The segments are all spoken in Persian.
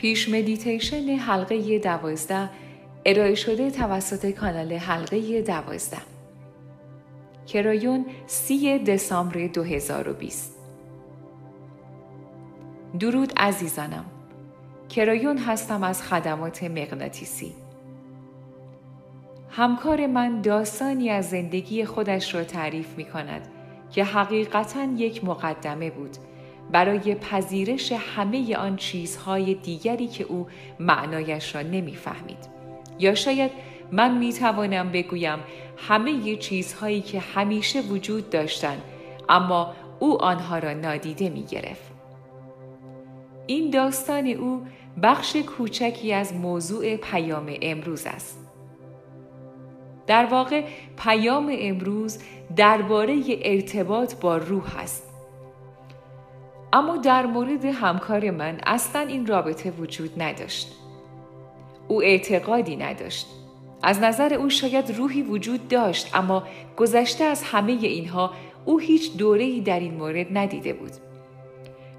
پیش مدیتیشن حلقه دوازده ارائه شده توسط کانال حلقه دوازده. کرایون سی دسامبر 2020 درود عزیزانم. کرایون هستم از خدمات مغناطیسی. همکار من داستانی از زندگی خودش را تعریف می کند که حقیقتا یک مقدمه بود. برای پذیرش همه آن چیزهای دیگری که او معنایش را نمی‌فهمید یا شاید من می توانم بگویم همه چیزهایی که همیشه وجود داشتند اما او آنها را نادیده می گرفت. این داستان او بخش کوچکی از موضوع پیام امروز است. در واقع پیام امروز درباره ارتباط با روح است. اما در مورد همکار من اصلا این رابطه وجود نداشت. او اعتقادی نداشت. از نظر او شاید روحی وجود داشت اما گذشته از همه اینها او هیچ دوره‌ای در این مورد ندیده بود.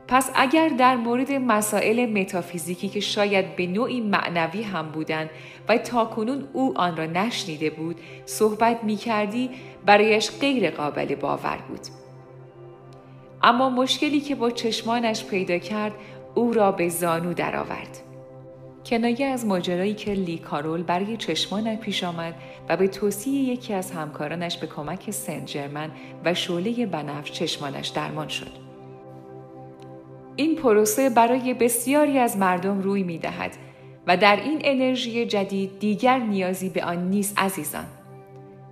پس اگر در مورد مسائل متافیزیکی که شاید به نوعی معنوی هم بودند و تاکنون او آن را نشنیده بود صحبت می کردی برایش غیر قابل باور بود. اما مشکلی که با چشمانش پیدا کرد او را به زانو درآورد. کنایه از ماجرایی که لی کارول برای چشمانش پیش آمد و به توصیه یکی از همکارانش به کمک سنت جرمن و شعله بنفش چشمانش درمان شد. این پروسه برای بسیاری از مردم روی می دهد و در این انرژی جدید دیگر نیازی به آن نیست عزیزان.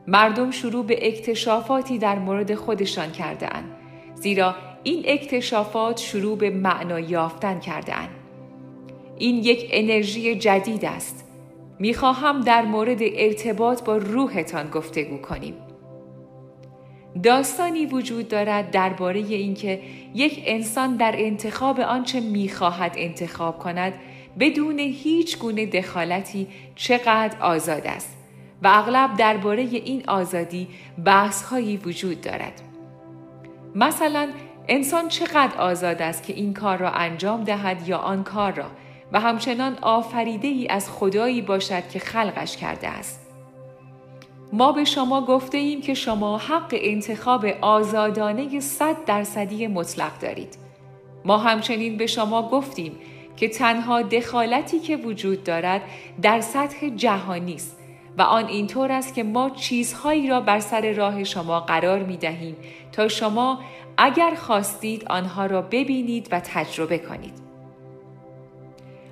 مردم شروع به اکتشافاتی در مورد خودشان کرده اند. زیرا این اکتشافات شروع به معنا یافتن کرده اند. این یک انرژی جدید است. می‌خواهم در مورد ارتباط با روحتان گفتگو کنیم. داستانی وجود دارد درباره اینکه یک انسان در انتخاب آنچه می‌خواهد انتخاب کند بدون هیچ گونه دخالتی چقدر آزاد است و اغلب درباره این آزادی بحثهایی وجود دارد. مثلا انسان چقدر آزاد است که این کار را انجام دهد یا آن کار را و همچنان آفریده ای از خدایی باشد که خلقش کرده است. ما به شما گفته ایم که شما حق انتخاب آزادانه صد درصدی مطلق دارید. ما همچنین به شما گفتیم که تنها دخالتی که وجود دارد در سطح جهانی است و آن اینطور است که ما چیزهایی را بر سر راه شما قرار می دهیم تا شما اگر خواستید آنها را ببینید و تجربه کنید.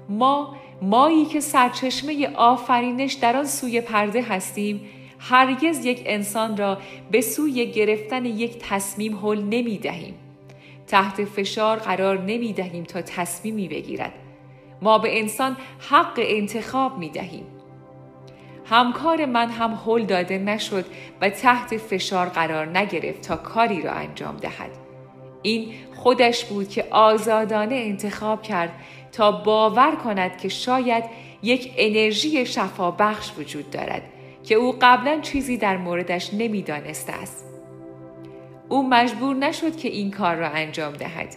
ما مایی که سرچشمه آفرینش در آن سوی پرده هستیم هرگز یک انسان را به سوی گرفتن یک تصمیم حل نمی دهیم. تحت فشار قرار نمی دهیم تا تصمیمی بگیرد. ما به انسان حق انتخاب می دهیم. همکار من هم حل داده نشد و تحت فشار قرار نگرفت تا کاری را انجام دهد. این خودش بود که آزادانه انتخاب کرد تا باور کند که شاید یک انرژی شفا بخش وجود دارد که او قبلا چیزی در موردش نمی‌دانسته است. او مجبور نشد که این کار را انجام دهد.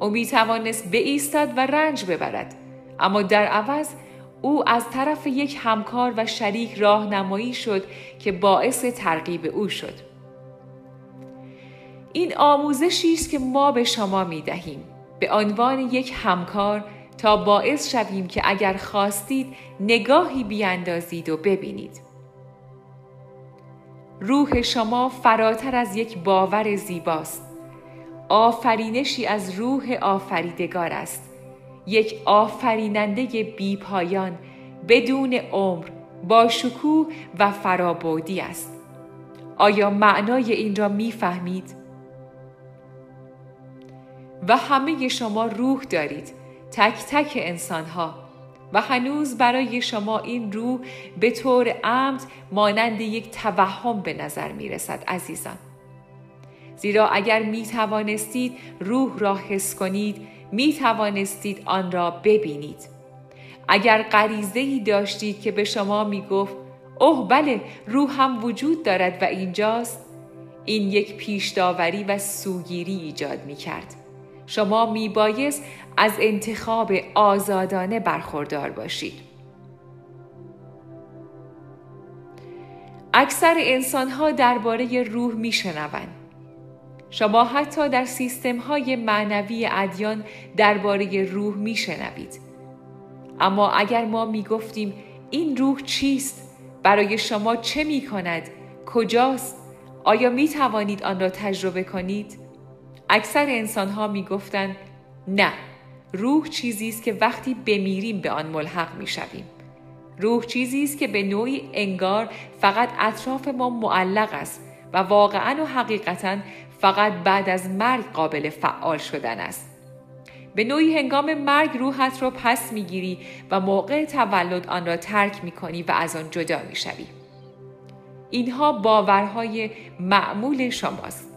او می توانست بایستد و رنج ببرد. اما در عوض او از طرف یک همکار و شریک راهنمایی شد که باعث ترغیب او شد. این آموزشی است که ما به شما می دهیم به عنوان یک همکار تا باعث شویم که اگر خواستید نگاهی بیاندازید و ببینید. روح شما فراتر از یک باور زیباست. آفرینشی از روح آفریدگار است. یک آفریننده بی پایان بدون عمر با شکوه و فرابودی است. آیا معنای این را می‌فهمید؟ و همه شما روح دارید تک تک انسان ها و هنوز برای شما این روح به طور عمد مانند یک توهم به نظر می رسد عزیزان. زیرا اگر می توانستید روح را حس کنید می توانستید آن را ببینید. اگر غریزه ای داشتید که به شما می گفت اوه بله روح هم وجود دارد و اینجاست این یک پیش داوری و سوگیری ایجاد می کرد. شما میبایست از انتخاب آزادانه برخوردار باشید. اکثر انسان ها درباره روح میشنوند. شما حتی در سیستم های معنوی ادیان درباره روح میشنوید. اما اگر ما می‌گفتیم این روح چیست؟ برای شما چه می کند؟ کجاست؟ آیا می توانید آن را تجربه کنید؟ اکثر انسان ها می گفتند نه روح چیزی است که وقتی بمیریم به آن ملحق می شویم. روح چیزی است که به نوعی انگار فقط اطراف ما معلق است و واقعا و حقیقتا فقط بعد از مرگ قابل فعال شدن است. به نوعی هنگام مرگ روحت را پس می‌گیری و موقع تولد آن را ترک می کنی و از آن جدا می شوی. اینها باورهای معمول شماست.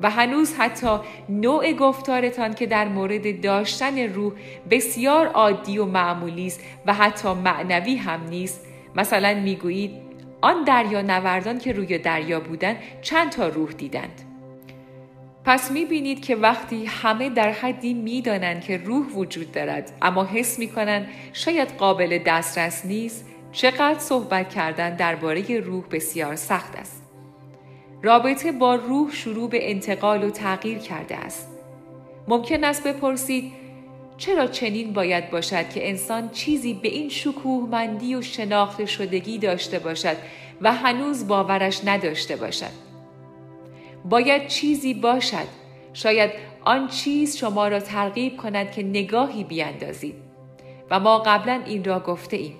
و هنوز حتی نوع گفتارتان که در مورد داشتن روح بسیار عادی و معمولی است و حتی معنوی هم نیست مثلا می‌گویید آن دریا نوردان که روی دریا بودند چند تا روح دیدند پس می‌بینید که وقتی همه در حدی می‌دانند که روح وجود دارد اما حس می‌کنند شاید قابل دسترس نیست چقدر صحبت کردن درباره روح بسیار سخت است رابطه با روح شروع به انتقال و تغییر کرده است. ممکن است بپرسید چرا چنین باید باشد که انسان چیزی به این شکوهمندی و شناخته شدگی داشته باشد و هنوز باورش نداشته باشد؟ باید چیزی باشد شاید آن چیز شما را ترغیب کند که نگاهی بیاندازید و ما قبلا این را گفته ایم.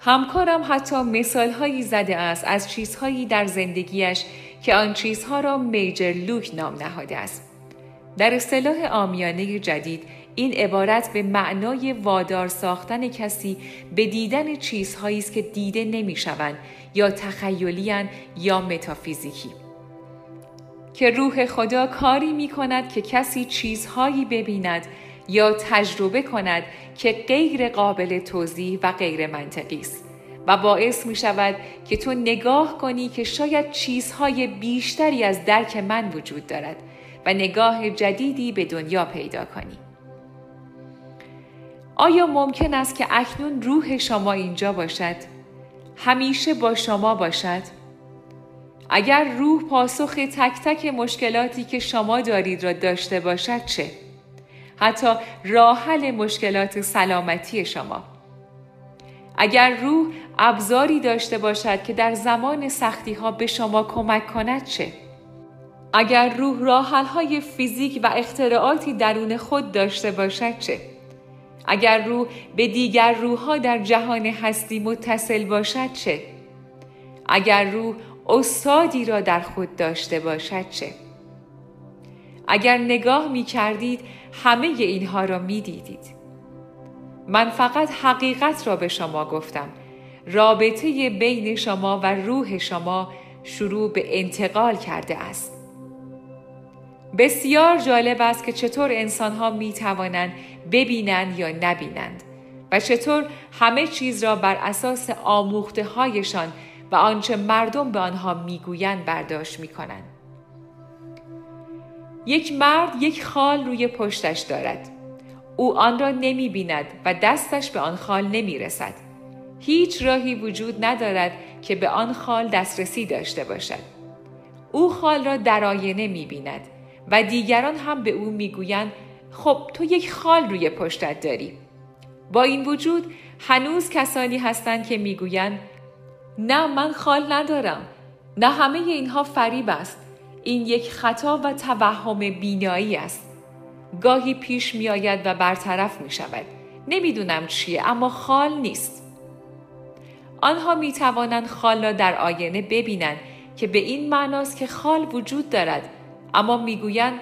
همکارم حتی مثالهایی زده است از چیزهایی در زندگیش که آن چیزها را میجر لوک نام نهاده است. در اصطلاح آمیانه جدید این عبارت به معنای وادار ساختن کسی به دیدن چیزهایی است که دیده نمی‌شوند یا تخیلی یا متافیزیکی که روح خدا کاری می کند که کسی چیزهایی ببیند یا تجربه کند که غیر قابل توضیح و غیر منطقی است و باعث می شود که تو نگاه کنی که شاید چیزهای بیشتری از درک من وجود دارد و نگاه جدیدی به دنیا پیدا کنی. آیا ممکن است که اکنون روح شما اینجا باشد؟ همیشه با شما باشد؟ اگر روح پاسخ تک تک مشکلاتی که شما دارید را داشته باشد چه؟ حتی راه حل مشکلات سلامتی شما اگر روح ابزاری داشته باشد که در زمان سختی ها به شما کمک کند چه؟ اگر روح راه های فیزیک و اختراعاتی درون خود داشته باشد چه؟ اگر روح به دیگر روحها در جهان هستی متصل باشد چه؟ اگر روح استادی را در خود داشته باشد چه؟ اگر نگاه می کردید همه اینها را می دیدید. من فقط حقیقت را به شما گفتم. رابطه بین شما و روح شما شروع به انتقال کرده است. بسیار جالب است که چطور انسانها می توانند ببینند یا نبینند و چطور همه چیز را بر اساس آموخته هایشان و آنچه مردم به آنها می‌گویند برداشت می کنند. یک مرد یک خال روی پشتش دارد. او آن را نمی بیند و دستش به آن خال نمی رسد. هیچ راهی وجود ندارد که به آن خال دسترسی داشته باشد. او خال را در آینه می بیند و دیگران هم به او می گویند خب تو یک خال روی پشتت داری. با این وجود هنوز کسانی هستند که می‌گویند نه من خال ندارم. نه همه اینها فریب است. این یک خطا و توهم بینایی است. گاهی پیش می آید و برطرف می شود نمی‌دونم چیه اما خال نیست. آنها می توانند خال را در آینه ببینند که به این معناست که خال وجود دارد. اما می‌گویند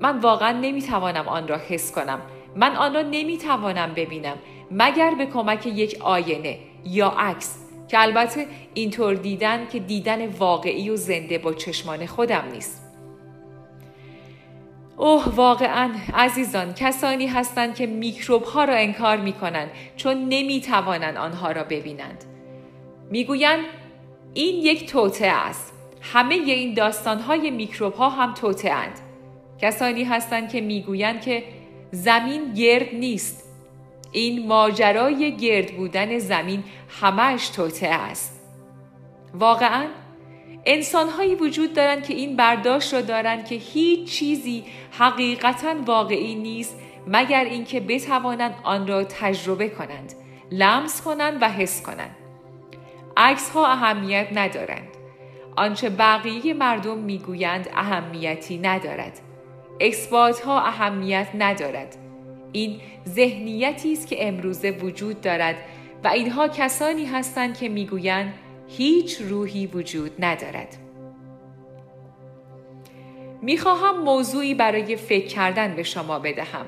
من واقعا نمی‌توانم آن را حس کنم. من آن را نمی‌توانم ببینم مگر به کمک یک آینه یا عکس. که البته اینطور دیدن که دیدن واقعی و زنده با چشمان خودم نیست. اوه واقعا عزیزان کسانی هستند که میکروب ها را انکار می کنند چون نمی توانند آنها را ببینند. می‌گویند این یک توته است. همه این داستان های میکروب ها هم توته اند کسانی هستند که می‌گویند که زمین گرد نیست. این ماجرای گرد بودن زمین همش توته است. واقعا انسانهایی وجود دارند که این برداشت را دارند که هیچ چیزی حقیقتا واقعی نیست مگر اینکه بتوانند آن را تجربه کنند لمس کنند و حس کنند. عکس ها اهمیت ندارند. آنچه بقیه مردم می‌گویند اهمیتی ندارد. اثبات ها اهمیت ندارد. این ذهنیتی است که امروزه وجود دارد و اینها کسانی هستند که می‌گویند هیچ روحی وجود ندارد. می‌خواهم موضوعی برای فکر کردن به شما بدهم.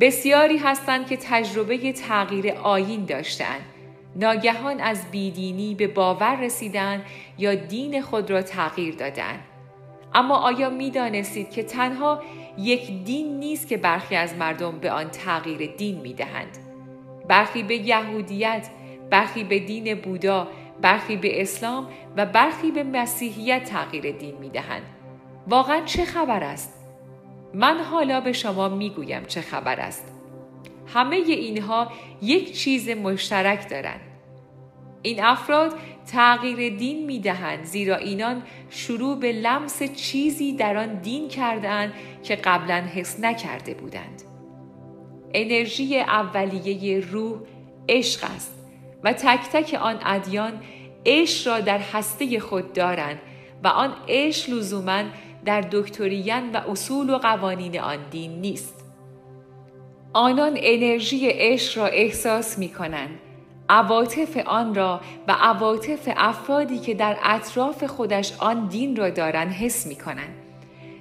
بسیاری هستند که تجربه تغییر آیین داشتند ناگهان از بیدینی به باور رسیدن یا دین خود را تغییر دادند اما آیا می دانستید که تنها یک دین نیست که برخی از مردم به آن تغییر دین می دهند؟ برخی به یهودیت، برخی به دین بودا، برخی به اسلام و برخی به مسیحیت تغییر دین می دهند. واقعا چه خبر است؟ من حالا به شما می گویم چه خبر است. همه اینها یک چیز مشترک دارند. این افراد تغییر دین می دهند زیرا اینان شروع به لمس چیزی در آن دین کردند که قبلا حس نکرده بودند. انرژی اولیه روح عشق است و تک تک آن ادیان عشق را در هسته خود دارند و آن عشق لزوما در دکتریان و اصول و قوانین آن دین نیست. آنان انرژی عشق را احساس می کنند عواطف آن را و عواطف افرادی که در اطراف خودش آن دین را دارند حس می کنند.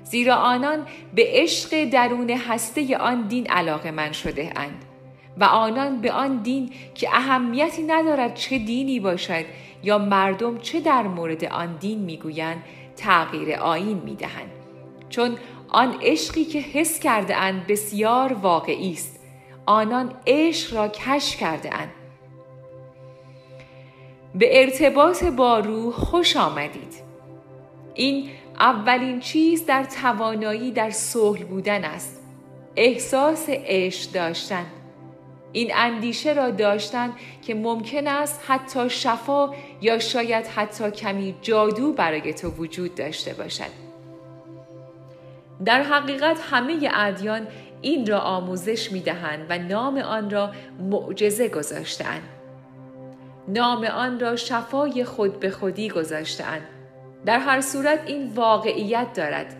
زیرا آنان به عشق درون هسته آن دین علاقه من شده اند و آنان به آن دین که اهمیتی ندارد چه دینی باشد یا مردم چه در مورد آن دین می‌گویند تغییر آین می‌دهند. چون آن عشقی که حس کرده اند بسیار واقعی است. آنان عشق را کش کرده اند. به ارتباط با روح خوش آمدید. این اولین چیز در توانایی در صلح بودن است. احساس عشق داشتن. این اندیشه را داشتن که ممکن است حتی شفا یا شاید حتی کمی جادو برای تو وجود داشته باشد. در حقیقت همه ادیان این را آموزش می دهند و نام آن را معجزه گذاشتند. نام آن را شفای خود به خودی گذاشتند. در هر صورت این واقعیت دارد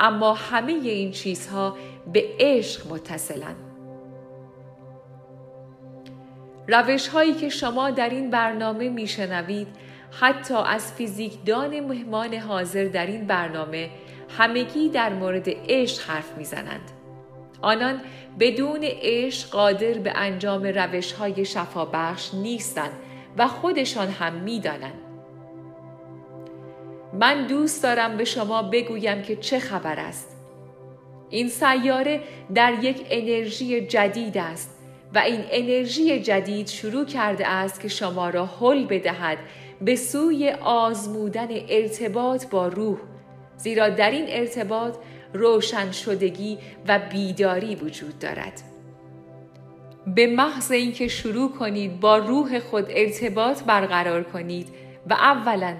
اما همه این چیزها به عشق متصلند. روش هایی که شما در این برنامه میشنوید حتی از فیزیکدان مهمان حاضر در این برنامه همگی در مورد عشق حرف می‌زنند. آنان بدون عشق قادر به انجام روش های شفابخش نیستند و خودشان هم می‌دانند. من دوست دارم به شما بگویم که چه خبر است. این سیاره در یک انرژی جدید است و این انرژی جدید شروع کرده است که شما را حل بدهد به سوی آزمودن ارتباط با روح زیرا در این ارتباط روشن شدگی و بیداری وجود دارد به محض اینکه شروع کنید با روح خود ارتباط برقرار کنید و اولا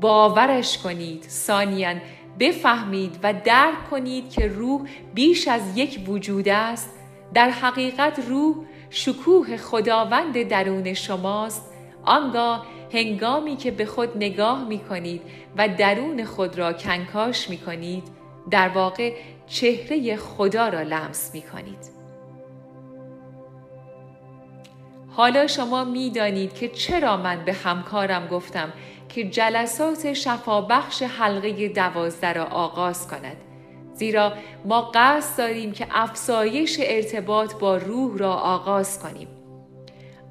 باورش کنید ثانیا بفهمید و درک کنید که روح بیش از یک وجود است در حقیقت روح شکوه خداوند درون شماست آنگاه هنگامی که به خود نگاه می کنید و درون خود را کنکاش می کنید در واقع چهره خدا را لمس می کنید. حالا شما می دانید که چرا من به همکارم گفتم که جلسات شفابخش حلقه دوازده را آغاز کند. زیرا ما قصد داریم که افسایش ارتباط با روح را آغاز کنیم.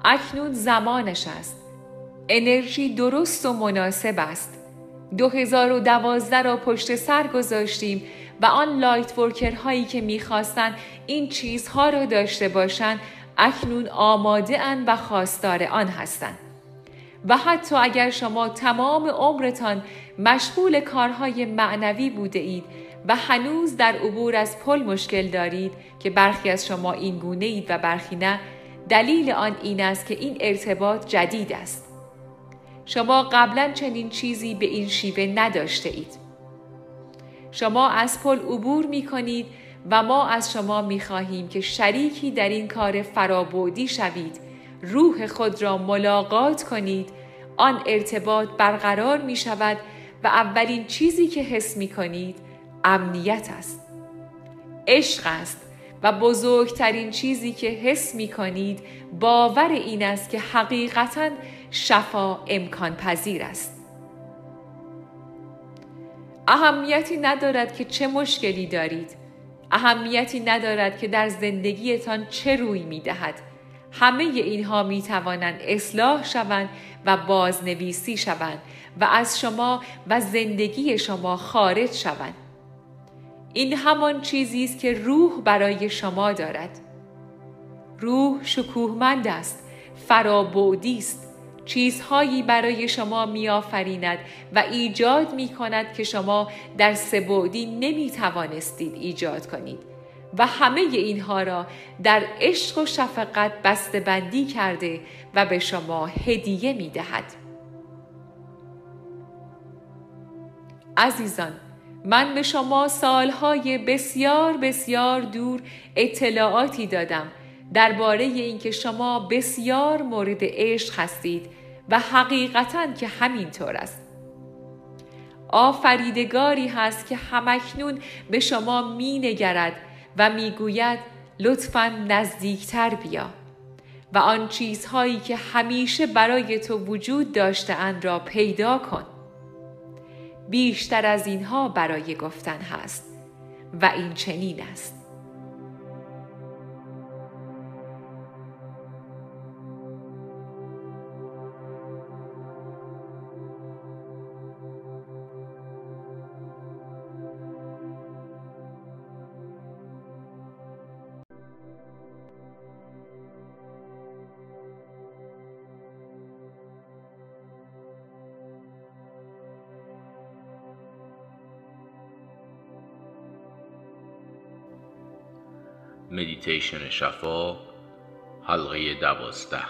اکنون زمانش است. انرژی درست و مناسب است. 2012 را پشت سر گذاشتیم و آن لایت ورکر هایی که می‌خواستند این چیزها را داشته باشند اکنون آماده اند و خواستار آن هستند. و حتی اگر شما تمام عمرتان مشغول کارهای معنوی بوده اید و هنوز در عبور از پل مشکل دارید که برخی از شما این گونه اید و برخی نه دلیل آن این است که این ارتباط جدید است شما قبلا چنین چیزی به این شیوه نداشته اید شما از پل عبور می کنید و ما از شما می خواهیم که شریکی در این کار فرابودی شوید. روح خود را ملاقات کنید. آن ارتباط برقرار می شود و اولین چیزی که حس می کنید امنیت است. عشق است و بزرگترین چیزی که حس می کنید باور این است که حقیقتا شفا امکان پذیر است. اهمیتی ندارد که چه مشکلی دارید. اهمیتی ندارد که در زندگیتان چه روی می دهد همه اینها می توانند اصلاح شوند و بازنویسی شوند و از شما و زندگی شما خارج شوند. این همان چیزی است که روح برای شما دارد. روح شکوهمند است فرابودی است. چیزهایی برای شما میآفریند و ایجاد می کند که شما در سبودی نمی توانستید ایجاد کنید و همه اینها را در عشق و شفقت بندی کرده و به شما هدیه می دهد. عزیزان من به شما سالهای بسیار بسیار دور اطلاعاتی دادم درباره اینکه شما بسیار مورد عشق هستید و حقیقتا که همینطور است. آفریدگاری هست که همکنون به شما می نگرد و می گوید لطفا نزدیکتر بیا و آن چیزهایی که همیشه برای تو وجود داشته اند را پیدا کن. بیشتر از اینها برای گفتن هست و این چنین است. مدیتیشن شفا حلقه دوازده.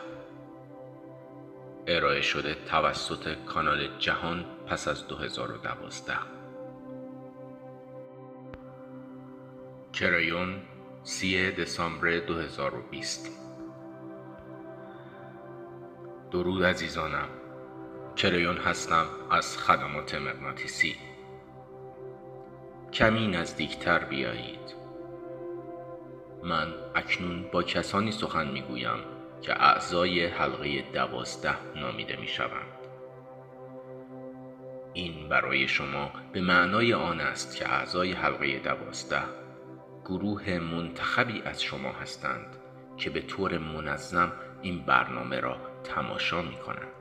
ارائه شده توسط کانال جهان پس از 2012 کرایون سی دسامبر 2020 درود عزیزانم. کرایون هستم از خدمات مغناطیسی. کمی نزدیکتر بیایید. من اکنون با کسانی سخن می‌گویم که اعضای حلقه دوازده نامیده می شوند. این برای شما به معنای آن است که اعضای حلقه دوازده گروه منتخبی از شما هستند که به طور منظم این برنامه را تماشا می کنند.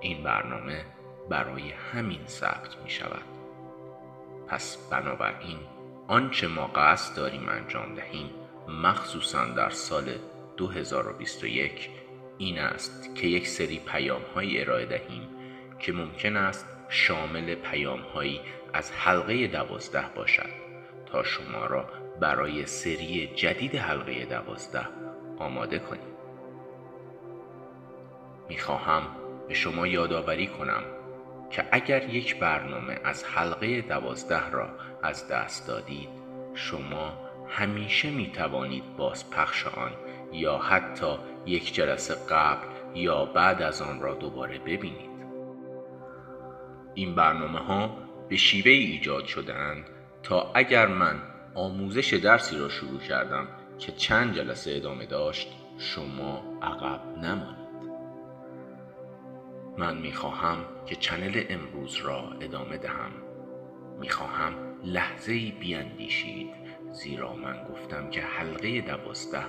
این برنامه برای همین ثبت می شود. پس بنابراین آنچه ما قصد داریم انجام دهیم مخصوصا در سال 2021 این است که یک سری پیام های ارائه دهیم که ممکن است شامل پیام هایی از حلقه دوازده باشد تا شما را برای سری جدید حلقه دوازده آماده کنیم. می‌خواهم به شما یادآوری کنم که اگر یک برنامه از حلقه دوازده را از دست دادید. شما همیشه می توانید باز پخش آن یا حتی یک جلسه قبل یا بعد از آن را دوباره ببینید. این برنامه ها به شیوه ایجاد شدهاند تا اگر من آموزش درسی را شروع کردم که چند جلسه ادامه داشت شما عقب نمانید. من می‌خواهم که چنل امروز را ادامه دهم. می‌خواهم لحظه بیاندیشید زیرا من گفتم که حلقه دوازده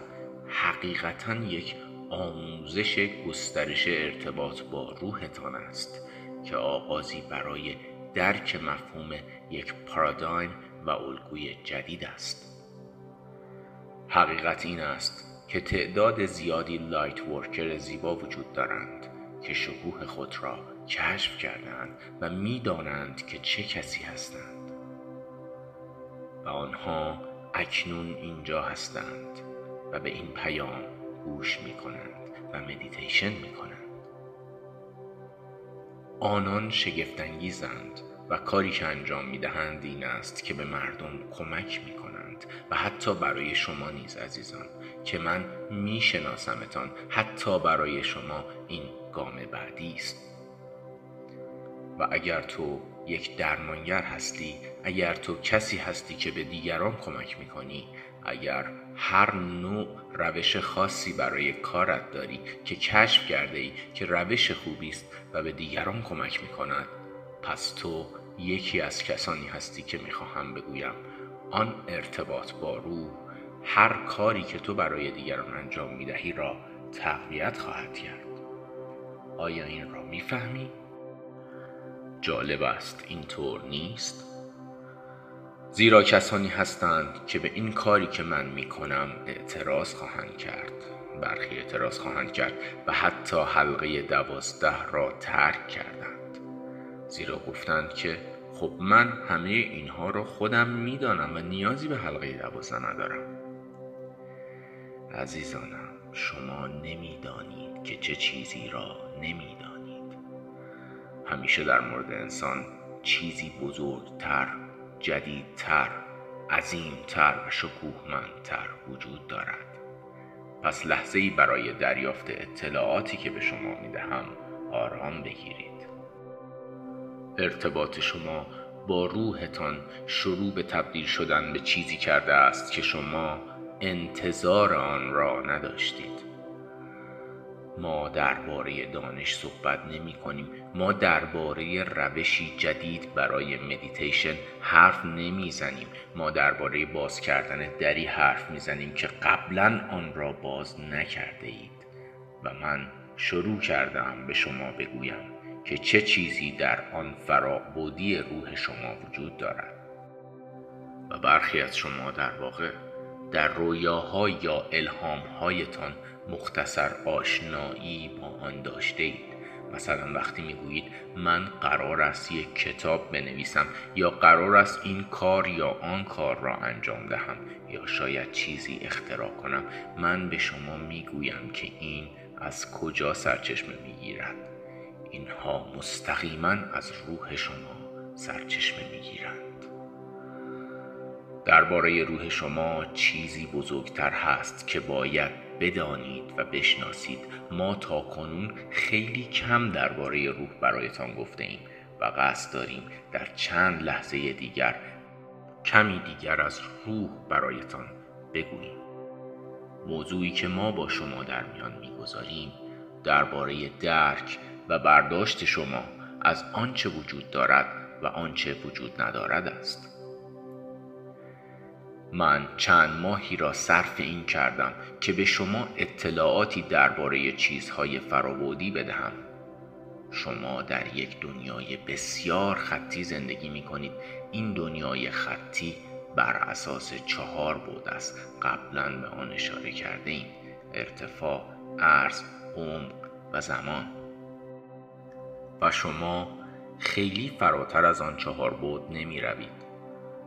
حقیقتا یک آموزش گسترش ارتباط با روحتان است که آغازی برای درک مفهوم یک پارادایم و الگوی جدید است. حقیقت این است که تعداد زیادی lightworker زیبا وجود دارند که شکوه خود را کشف کردند و می‌دانند که چه کسی هستند. آنها اکنون اینجا هستند و به این پیام گوش می کنند و مدیتیشن می کنند آنان شگفتانگیزند و کاری که انجام می دهند این است که به مردم کمک می کنند و حتی برای شما نیز عزیزان که من می شناسمتان حتی برای شما این گام بعدی است. و اگر تو یک درمانگر هستی اگر تو کسی هستی که به دیگران کمک می کنی اگر هر نوع روش خاصی برای کارت داری که کشف کرده ای که روش خوبی است و به دیگران کمک می کند پس تو یکی از کسانی هستی که می‌خواهم بگویم آن ارتباط با روح هر کاری که تو برای دیگران انجام می‌دهی را تقویت خواهد کرد آیا این را می‌فهمی؟ جالب است اینطور نیست؟ زیرا کسانی هستند که به این کاری که من می کنم اعتراض خواهند کرد. برخی اعتراض خواهند کرد و حتی حلقه دوازده را ترک کردند. زیرا گفتند که خب من همه اینها را خودم می‌دانم و نیازی به حلقه دوازده ندارم. عزیزانم شما نمی‌دانید که چه چیزی را نمی‌دانید. همیشه در مورد انسان چیزی بزرگتر جدیدتر عظیمتر و شکوهمندتر وجود دارد. پس لحظه ای برای دریافت اطلاعاتی که به شما می دهم آرام بگیرید. ارتباط شما با روحتان شروع به تبدیل شدن به چیزی کرده است که شما انتظار آن را نداشتید. ما درباره دانش صحبت نمی کنیم. ما درباره روشی جدید برای مدیتیشن حرف نمی زنیم. ما درباره باز کردن دری حرف می زنیم که قبلا آن را باز نکرده اید. و من شروع کردم به شما بگویم که چه چیزی در آن فرابودی روح شما وجود دارد. و برخی از شما در واقع در رویاها یا الهامهایتان مختصر آشنایی با آن داشته اید مثلا وقتی می‌گویید من قرار است یک کتاب بنویسم یا قرار است این کار یا آن کار را انجام دهم یا شاید چیزی اختراع کنم من به شما می‌گویم که این از کجا سرچشمه می‌گیرد. اینها مستقیما از روح شما سرچشمه می‌گیرند. درباره روح شما چیزی بزرگتر هست که باید بدانید و بشناسید. ما تا کنون خیلی کم درباره روح برایتان گفته ایم و قصد داریم در چند لحظه دیگر کمی دیگر از روح برایتان بگوییم. موضوعی که ما با شما در میان می‌گذاریم درباره درک و برداشت شما از آنچه وجود دارد و آنچه وجود ندارد است. من چند ماهی را صرف این کردم که به شما اطلاعاتی درباره چیزهای فرابودی بدهم. شما در یک دنیای بسیار خطی زندگی می کنید این دنیای خطی بر اساس چهار بود است. قبلا به آن اشاره کرده ایم ارتفاع، عرض، عمق و زمان. و شما خیلی فراتر از آن چهار بود نمی روید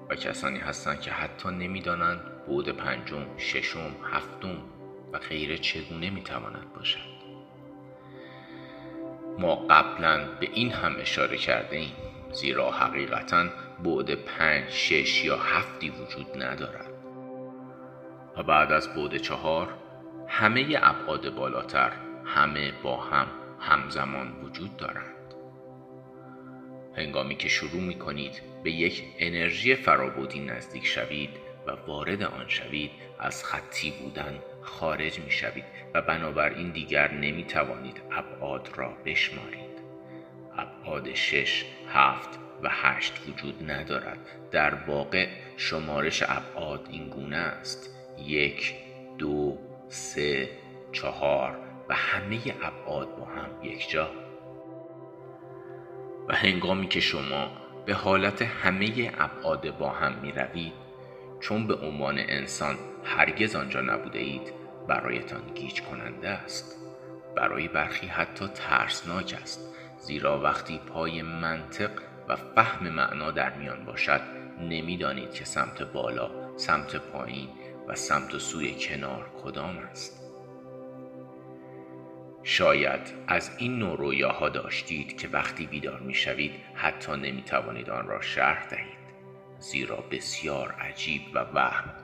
و کسانی هستند که حتی نمی‌دانند بود پنجم، ششم، هفتم و غیره چگونه می‌تواند باشد. ما قبلا به این هم اشاره کرده زیرا حقیقتا بعد پنج، شش یا هفتی وجود ندارد. و بعد از بعد چهار همه ابعاد بالاتر همه با هم همزمان وجود دارند. هنگامی که شروع می کنید به یک انرژی فرابودی نزدیک شوید و وارد آن شوید از خطی بودن خارج می شوید و بنابراین دیگر نمی توانید ابعاد را بشمارید. ابعاد شش، هفت و هشت وجود ندارد. در واقع شمارش ابعاد این گونه است. یک، دو، سه، چهار و همه ابعاد با هم یک جا. و هنگامی که شما به حالت همه ابعاد با هم می روید چون به عنوان انسان هرگز آنجا نبوده اید برایتان گیج کننده است. برای برخی حتی ترسناک است زیرا وقتی پای منطق و فهم معنا در میان باشد نمی‌دانید که سمت بالا سمت پایین و سمت سوی کنار کدام است. شاید از این نوع رویاها داشتید که وقتی بیدار می شوید حتی نمی توانید آن را شرح دهید زیرا بسیار عجیب و وهم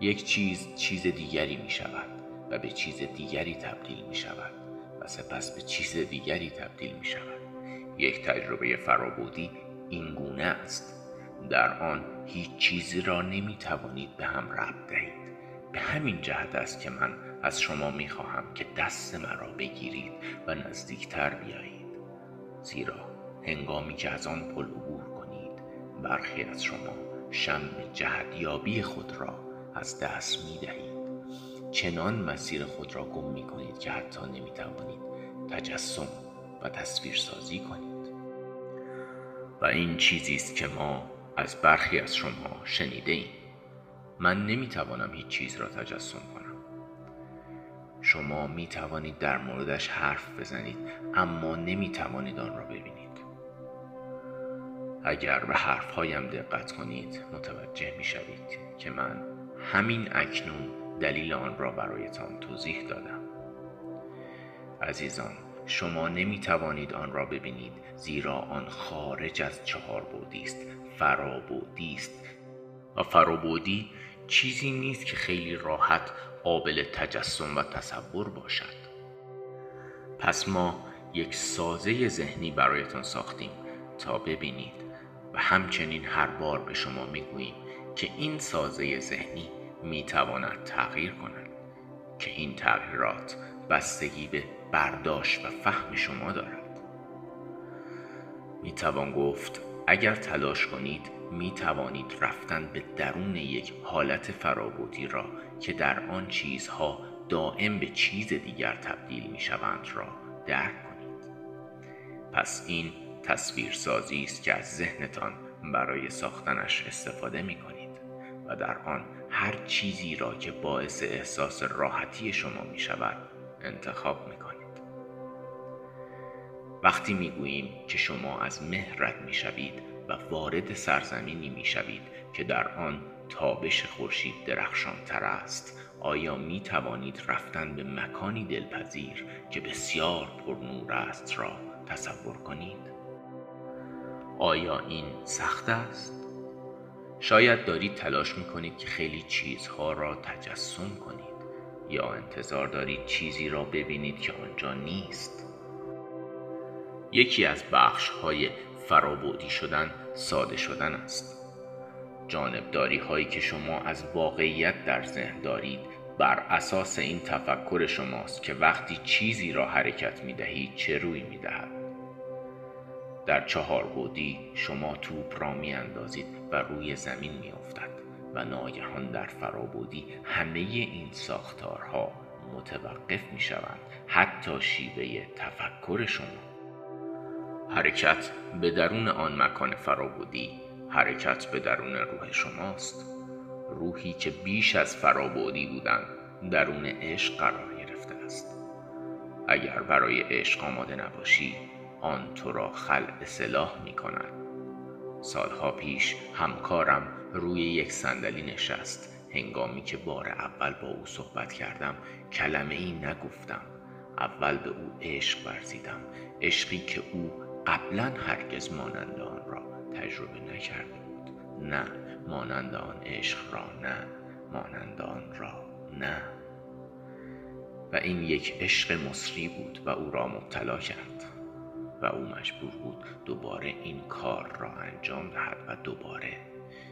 یک چیز چیز دیگری می شود و به چیز دیگری تبدیل می شود و سپس به چیز دیگری تبدیل می شود یک تجربه فرابودی این گونه است. در آن هیچ چیزی را نمی توانید به هم ربط دهید. به همین جهت است که من از شما می خواهم که دست مرا بگیرید و نزدیکتر بیایید. زیرا هنگامی که از آن پل عبور کنید برخی از شما شم جهدیابی خود را از دست می دهید چنان مسیر خود را گم می کنید که حتی نمی توانید تجسم و تصویر سازی کنید. و این چیزی است که ما از برخی از شما شنیده ایم من نمی توانم هیچ چیز را تجسم کنم. شما می توانید در موردش حرف بزنید اما نمی توانید آن را ببینید. اگر به حرفهایم دقت کنید متوجه می شوید که من همین اکنون دلیل آن را برایتان توضیح دادم. عزیزان شما نمی توانید آن را ببینید زیرا آن خارج از چهار بودی است فرابودی است. و فرابودی چیزی نیست که خیلی راحت قابل تجسم و تصور باشد. پس ما یک سازه ذهنی برایتان ساختیم تا ببینید و همچنین هر بار به شما می‌گوییم که این سازه ذهنی می‌تواند تغییر کند که این تغییرات بستگی به برداشت و فهم شما دارد. می‌توان گفت اگر تلاش کنید می توانید رفتن به درون یک حالت فرابودی را که در آن چیزها دائم به چیز دیگر تبدیل می شوند را درک کنید. پس این تصویر سازی است که از ذهنتان برای ساختنش استفاده می کنید و در آن هر چیزی را که باعث احساس راحتی شما می شود انتخاب می کنید وقتی می گوییم که شما از مهر می شوید و وارد سرزمینی می شوید که در آن تابش خورشید درخشان تر است آیا می توانید رفتن به مکانی دلپذیر که بسیار پرنور است را تصور کنید؟ آیا این سخت است؟ شاید دارید تلاش می کنید که خیلی چیزها را تجسم کنید یا انتظار دارید چیزی را ببینید که آنجا نیست یکی از بخش های فرابودی شدن ساده شدن است. جانبداری هایی که شما از واقعیت در ذهن دارید بر اساس این تفکر شماست که وقتی چیزی را حرکت می دهید چه روی می دهد در چهار بودی شما توپ را می اندازید و روی زمین می افتد و ناگهان در فرابودی همه این ساختارها متوقف می شوند حتی شیوه تفکر شما. حرکت به درون آن مکان فرابودی. حرکت به درون روح شماست. روحی که بیش از فرابودی بودن درون عشق قرار گرفته است. اگر برای عشق آماده نباشی آن تو را خلع سلاح می کند سالها پیش همکارم روی یک صندلی نشست. هنگامی که بار اول با او صحبت کردم کلمه ای نگفتم. اول به او عشق ورزیدم. عشقی که او قبلا هرگز مانند آن را تجربه نکرده بود. نه مانند آن عشق را نه مانند آن را نه. و این یک عشق مصری بود و او را مبتلا کرد. و او مجبور بود دوباره این کار را انجام دهد و دوباره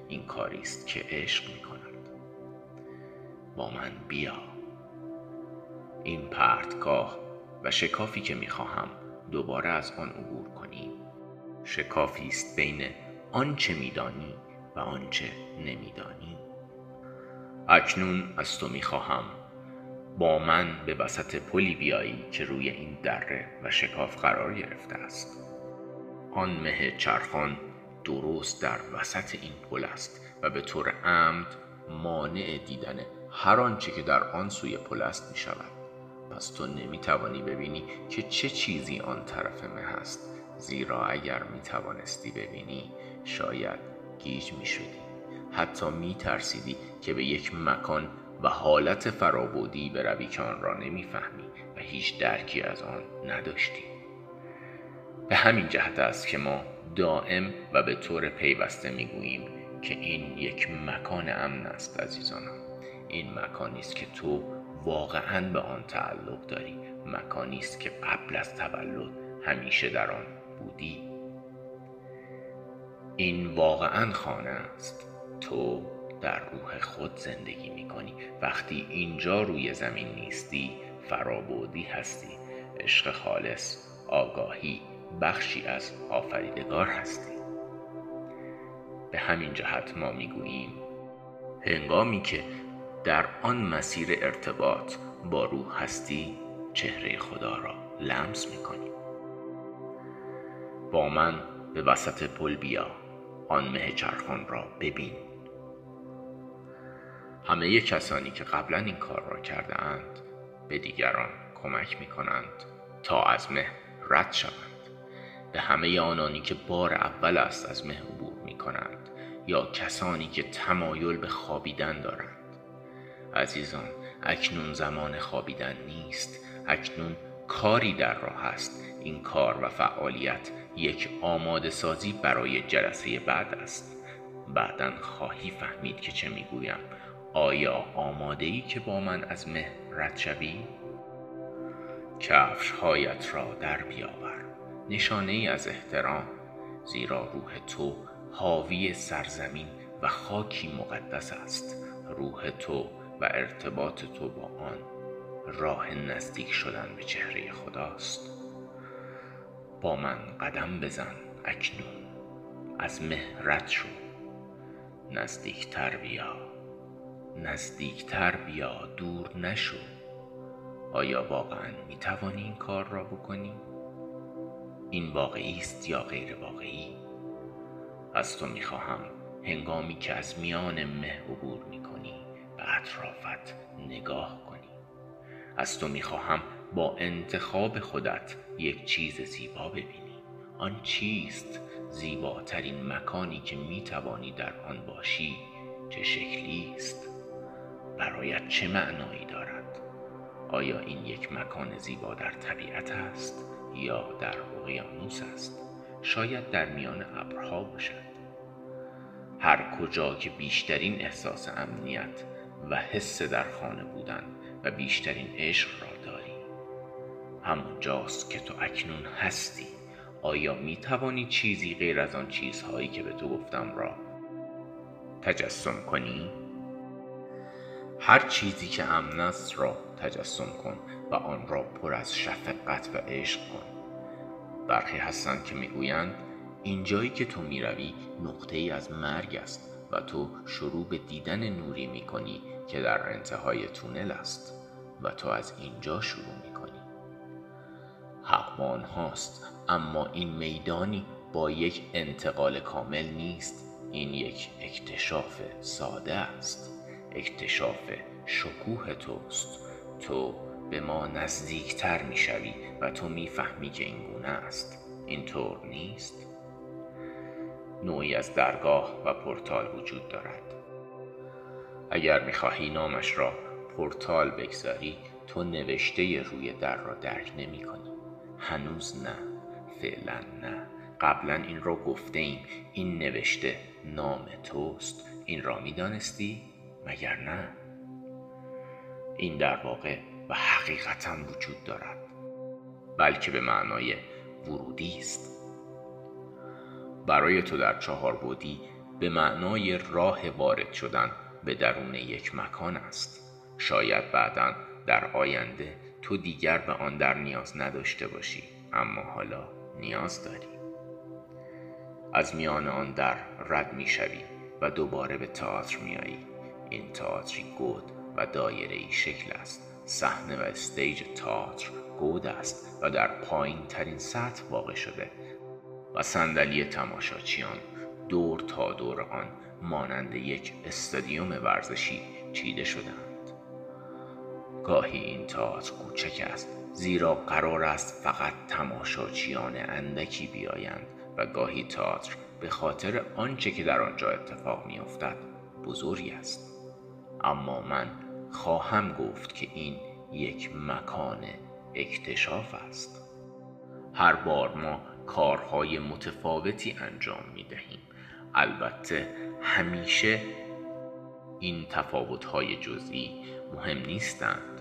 این کاری است که عشق می کند با من بیا. این پرتگاه و شکافی که می خواهم دوباره از آن عبور کنیم شکافی است بین آنچه میدانی و آنچه نمیدانی. اکنون از تو می‌خواهم. با من به وسط پلی بیایی که روی این دره و شکاف قرار گرفته است. آن مه چرخان درست در وسط این پل است و به طور عمد مانع دیدن هر آنچه که در آن سوی پل است می شود پس تو نمی توانی ببینی که چه چیزی آن طرف مه هست. زیرا اگر می توانستی ببینی شاید گیج می شدی حتی می ترسیدی که به یک مکان و حالت فرابودی بروی که آن را نمی‌فهمی و هیچ درکی از آن نداشتی. به همین جهت است که ما دائم و به طور پیوسته می‌گوییم که این یک مکان امن است عزیزانم. این مکانی است که تو واقعا به آن تعلق داری. مکانی است که قبل از تولد همیشه در آن بودی. این واقعا خانه است. تو در روح خود زندگی می کنی وقتی اینجا روی زمین نیستی فرابودی هستی. عشق خالص آگاهی بخشی از آفریدگار هستی. به همین جهت ما می‌گوییم هنگامی که در آن مسیر ارتباط با روح هستی چهره خدا را لمس می‌کنی. با من به وسط پل بیا آن مه چرخان را ببین. همه کسانی که قبلا این کار را کرده اند به دیگران کمک می کنند تا از مه رد شوند. به همه آنانی که بار اول است از مه عبور می کنند یا کسانی که تمایل به خوابیدن دارند. عزیزان اکنون زمان خوابیدن نیست اکنون کاری در راه است. این کار و فعالیت یک آماده سازی برای جلسه بعد است. بعدا خواهی فهمید که چه می‌گویم. آیا آماده ای که با من از مه رد شوی؟ کفش هایت را در بیاور. نشانه ای از احترام زیرا روح تو حاوی سرزمین و خاکی مقدس است. روح تو و ارتباط تو با آن راه نزدیک شدن به چهره خداست. با من قدم بزن اکنون. از مه رد شو. نزدیکتر بیا. نزدیکتر بیا. دور نشو. آیا واقعا می توانی این کار را بکنی؟ این واقعی است یا غیر واقعی؟ از تو می خواهم هنگامی که از میان مه عبور می اطرافت نگاه کنی. از تو می خواهم با انتخاب خودت یک چیز زیبا ببینی. آن چیست زیباترین مکانی که می توانی در آن باشی؟ چه شکلی است؟ برایت چه معنایی دارد؟ آیا این یک مکان زیبا در طبیعت است یا در اقیانوس است؟ شاید در میان ابرها باشد. هر کجا که بیشترین احساس امنیت و حس در خانه بودن و بیشترین عشق را داری. همونجاست که تو اکنون هستی. آیا می توانی چیزی غیر از آن چیزهایی که به تو گفتم را تجسم کنی؟ هر چیزی که امن است را تجسم کن و آن را پر از شفقت و عشق کن. برخی هستند که می‌گویند اینجایی که تو می‌روی نقطه ای از مرگ است و تو شروع به دیدن نوری می‌کنی که در انتهای تونل است و تو از اینجا شروع می‌کنی. حقمان هاست اما این میدانی با یک انتقال کامل نیست. این یک اکتشاف ساده است. اکتشاف شکوه توست. تو به ما نزدیکتر می‌شوی و تو می‌فهمی که این گونه است. اینطور نیست. نوعی از درگاه و پورتال وجود دارد. اگر می‌خواهی نامش را پورتال بگذاری تو نوشته روی در را درک نمی کنی هنوز نه فعلا نه. قبلا این را گفته ایم این نوشته نام توست. این را می‌دانستی؟ مگر نه؟ این در واقع و حقیقتا وجود دارد. بلکه به معنای ورودی است. برای تو در چهار بودی به معنای راه وارد شدن به درون یک مکان است. شاید بعدا در آینده تو دیگر به آن در نیاز نداشته باشی اما حالا نیاز داری. از میان آن در رد می شوی و دوباره به تئاتر می آیی. این تئاتری گود و دایره ای شکل است. صحنه و استیج تئاتر گود است و در پایین ترین سطح واقع شده و صندلی تماشاچیان دور تا دور آن مانند یک استادیوم ورزشی چیده شدند گاهی این تئاتر کوچک است زیرا قرار است فقط تماشاچیان اندکی بیایند و گاهی تئاتر به خاطر آنچه که در آنجا اتفاق میافتد بزرگ است. اما من خواهم گفت که این یک مکان اکتشاف است. هر بار ما کارهای متفاوتی انجام می دهیم البته همیشه این تفاوتهای جزئی مهم نیستند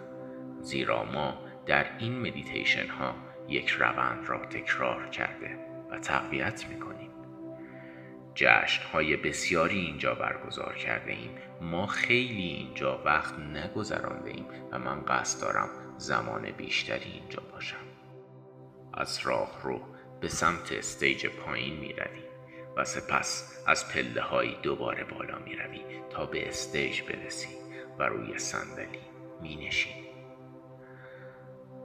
زیرا ما در این مدیتیشن ها یک روند را تکرار کرده و تقویت می کنیم جشن های بسیاری اینجا برگزار کرده ایم ما خیلی اینجا وقت نگذرانده ایم و من قصد دارم زمان بیشتری اینجا باشم. از راه رو به سمت stage پایین می روی و سپس از پله های دوباره بالا می روی تا به استیج برسی و روی صندلی می نشینی.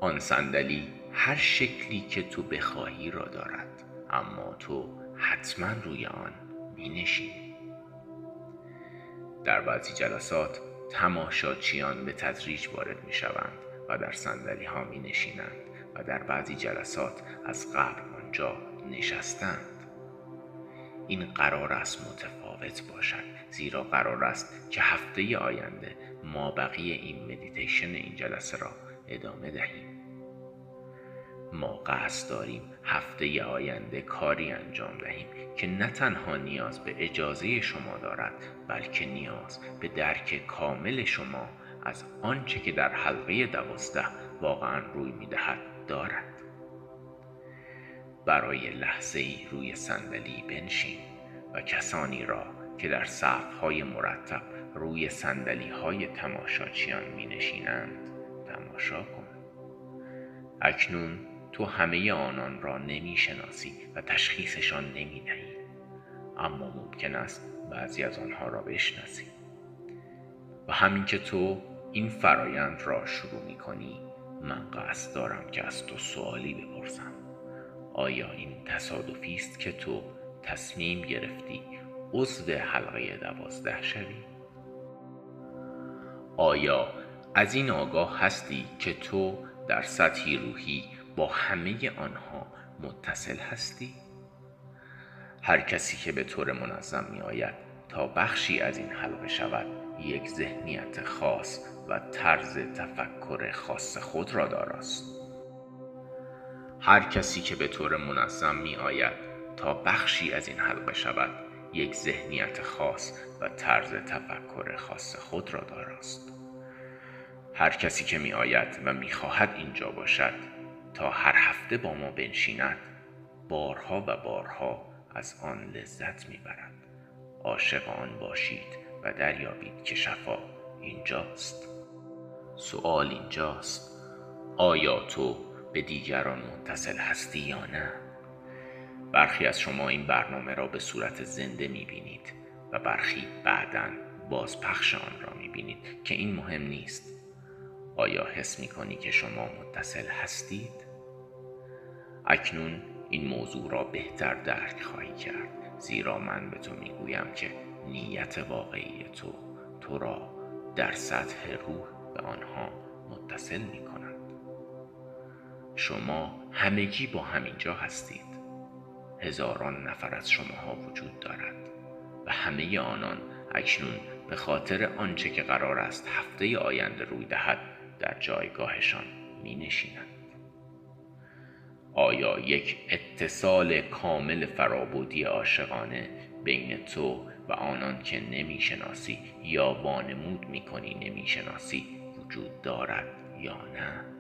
آن صندلی هر شکلی که تو بخواهی را دارد اما تو حتما روی آن می نشینی. در بعضی جلسات تماشاچیان به تدریج وارد می شوند و در صندلی ها می نشینند و در بعضی جلسات از قبل آنجا نشستند این قرار است متفاوت باشد زیرا قرار است که هفته آینده ما بقیه این مدیتیشن این جلسه را ادامه دهیم. ما قصد داریم هفته آینده کاری انجام دهیم که نه تنها نیاز به اجازه شما دارد بلکه نیاز به درک کامل شما از آنچه که در حلقه دوازده واقعا روی می‌دهد دارد. برای لحظه ای روی صندلی بنشین و کسانی را که در صف های مرتب روی صندلی های تماشاچیان می نشینند تماشا کن. اکنون تو همه آنان را نمی شناسی و تشخیصشان نمی دهی اما ممکن است بعضی از آنها را بشناسی. و همین که تو این فرایند را شروع می کنی من قصد دارم که از تو سوالی بپرسم. آیا این تصادفی است که تو تصمیم گرفتی عضو حلقه دوازده شوی؟ آیا از این آگاه هستی که تو در سطحی روحی با همه آنها متصل هستی؟ هر کسی که به طور منظم می آید تا بخشی از این حلقه شود یک ذهنیت خاص و طرز تفکر خاص خود را داراست هر کسی که به طور منظم می آید تا بخشی از این حلقه شود یک ذهنیت خاص و طرز تفکر خاص خود را داراست. هر کسی که می آید و می خواهد اینجا باشد تا هر هفته با ما بنشیند بارها و بارها از آن لذت می برد عاشق آن باشید و دریابید که شفا اینجاست. سوال اینجاست. آیا تو به دیگران متصل هستی یا نه. برخی از شما این برنامه را به صورت زنده می بینید و برخی بعدا بازپخش آن را می بینید که این مهم نیست. آیا حس می کنی که شما متصل هستید؟ اکنون این موضوع را بهتر درک خواهی کرد زیرا من به تو می گویم که نیت واقعی تو تو را در سطح روح به آنها متصل می شما همگی با همینجا هستید هزاران نفر از شماها وجود دارد و همه آنان اکنون به خاطر آنچه که قرار است هفته آینده روی دهد در جایگاهشان می نشینند. آیا یک اتصال کامل فرابودی عاشقانه بین تو و آنان که نمی‌شناسی یا وانمود می‌کنی نمی‌شناسی وجود دارد یا نه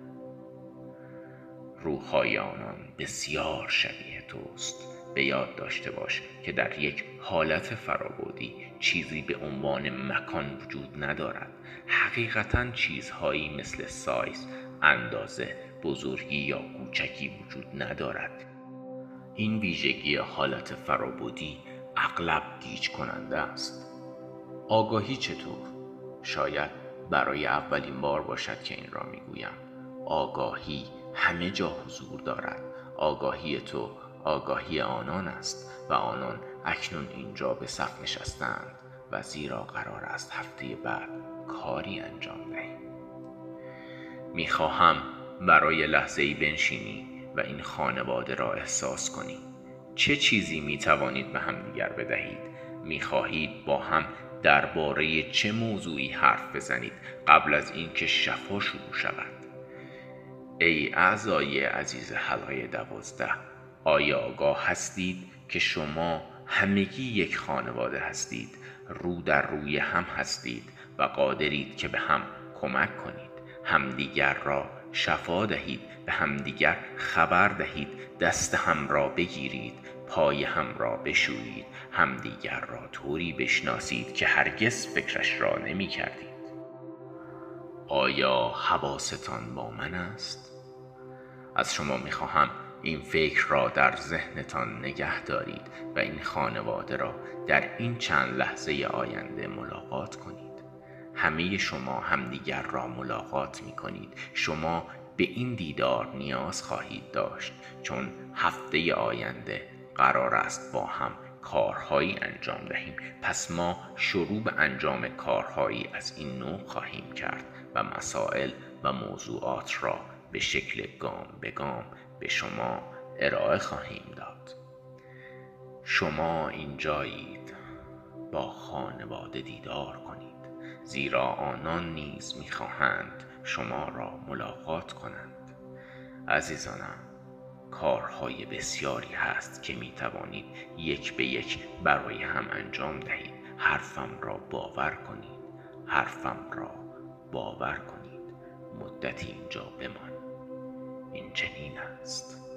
روحهای آنان بسیار شبیه توست. به یاد داشته باش که در یک حالت فرابودی چیزی به عنوان مکان وجود ندارد. حقیقتا چیزهایی مثل سایز اندازه بزرگی یا کوچکی وجود ندارد. این ویژگی حالت فرابودی اغلب گیج کننده است. آگاهی چطور؟ شاید برای اولین بار باشد که این را می‌گویم. آگاهی همه جا حضور دارد. آگاهی تو آگاهی آنان است و آنان اکنون اینجا به صف نشستند و زیرا قرار است هفته بعد کاری انجام دهیم می‌خواهم برای لحظه ای بنشینی و این خانواده را احساس کنی. چه چیزی می توانید به هم دیگر بدهید؟ می خواهید با هم درباره چه موضوعی حرف بزنید قبل از اینکه شفا شروع شود؟ ای اعضای عزیز حلقه دوازده آیا آگاه هستید که شما همگی یک خانواده هستید رو در روی هم هستید و قادرید که به هم کمک کنید همدیگر را شفا دهید به همدیگر خبر دهید دست هم را بگیرید پای هم را بشویید همدیگر را طوری بشناسید که هرگز فکرش را نمی کردید آیا حواستان با من است؟ از شما می خواهم این فکر را در ذهنتان نگه دارید و این خانواده را در این چند لحظه آینده ملاقات کنید. همه شما همدیگر را ملاقات می کنید شما به این دیدار نیاز خواهید داشت. چون هفته آینده قرار است با هم کارهایی انجام دهیم. پس ما شروع به انجام کارهایی از این نوع خواهیم کرد و مسائل و موضوعات را به شکل گام به گام به شما ارائه خواهیم داد. شما اینجایید. با خانواده دیدار کنید. زیرا آنان نیز می‌خواهند شما را ملاقات کنند. عزیزانم کارهای بسیاری هست که می توانید یک به یک برای هم انجام دهید. حرفم را باور کنید. حرفم را باور کنید. مدتی اینجا بمان این چنین است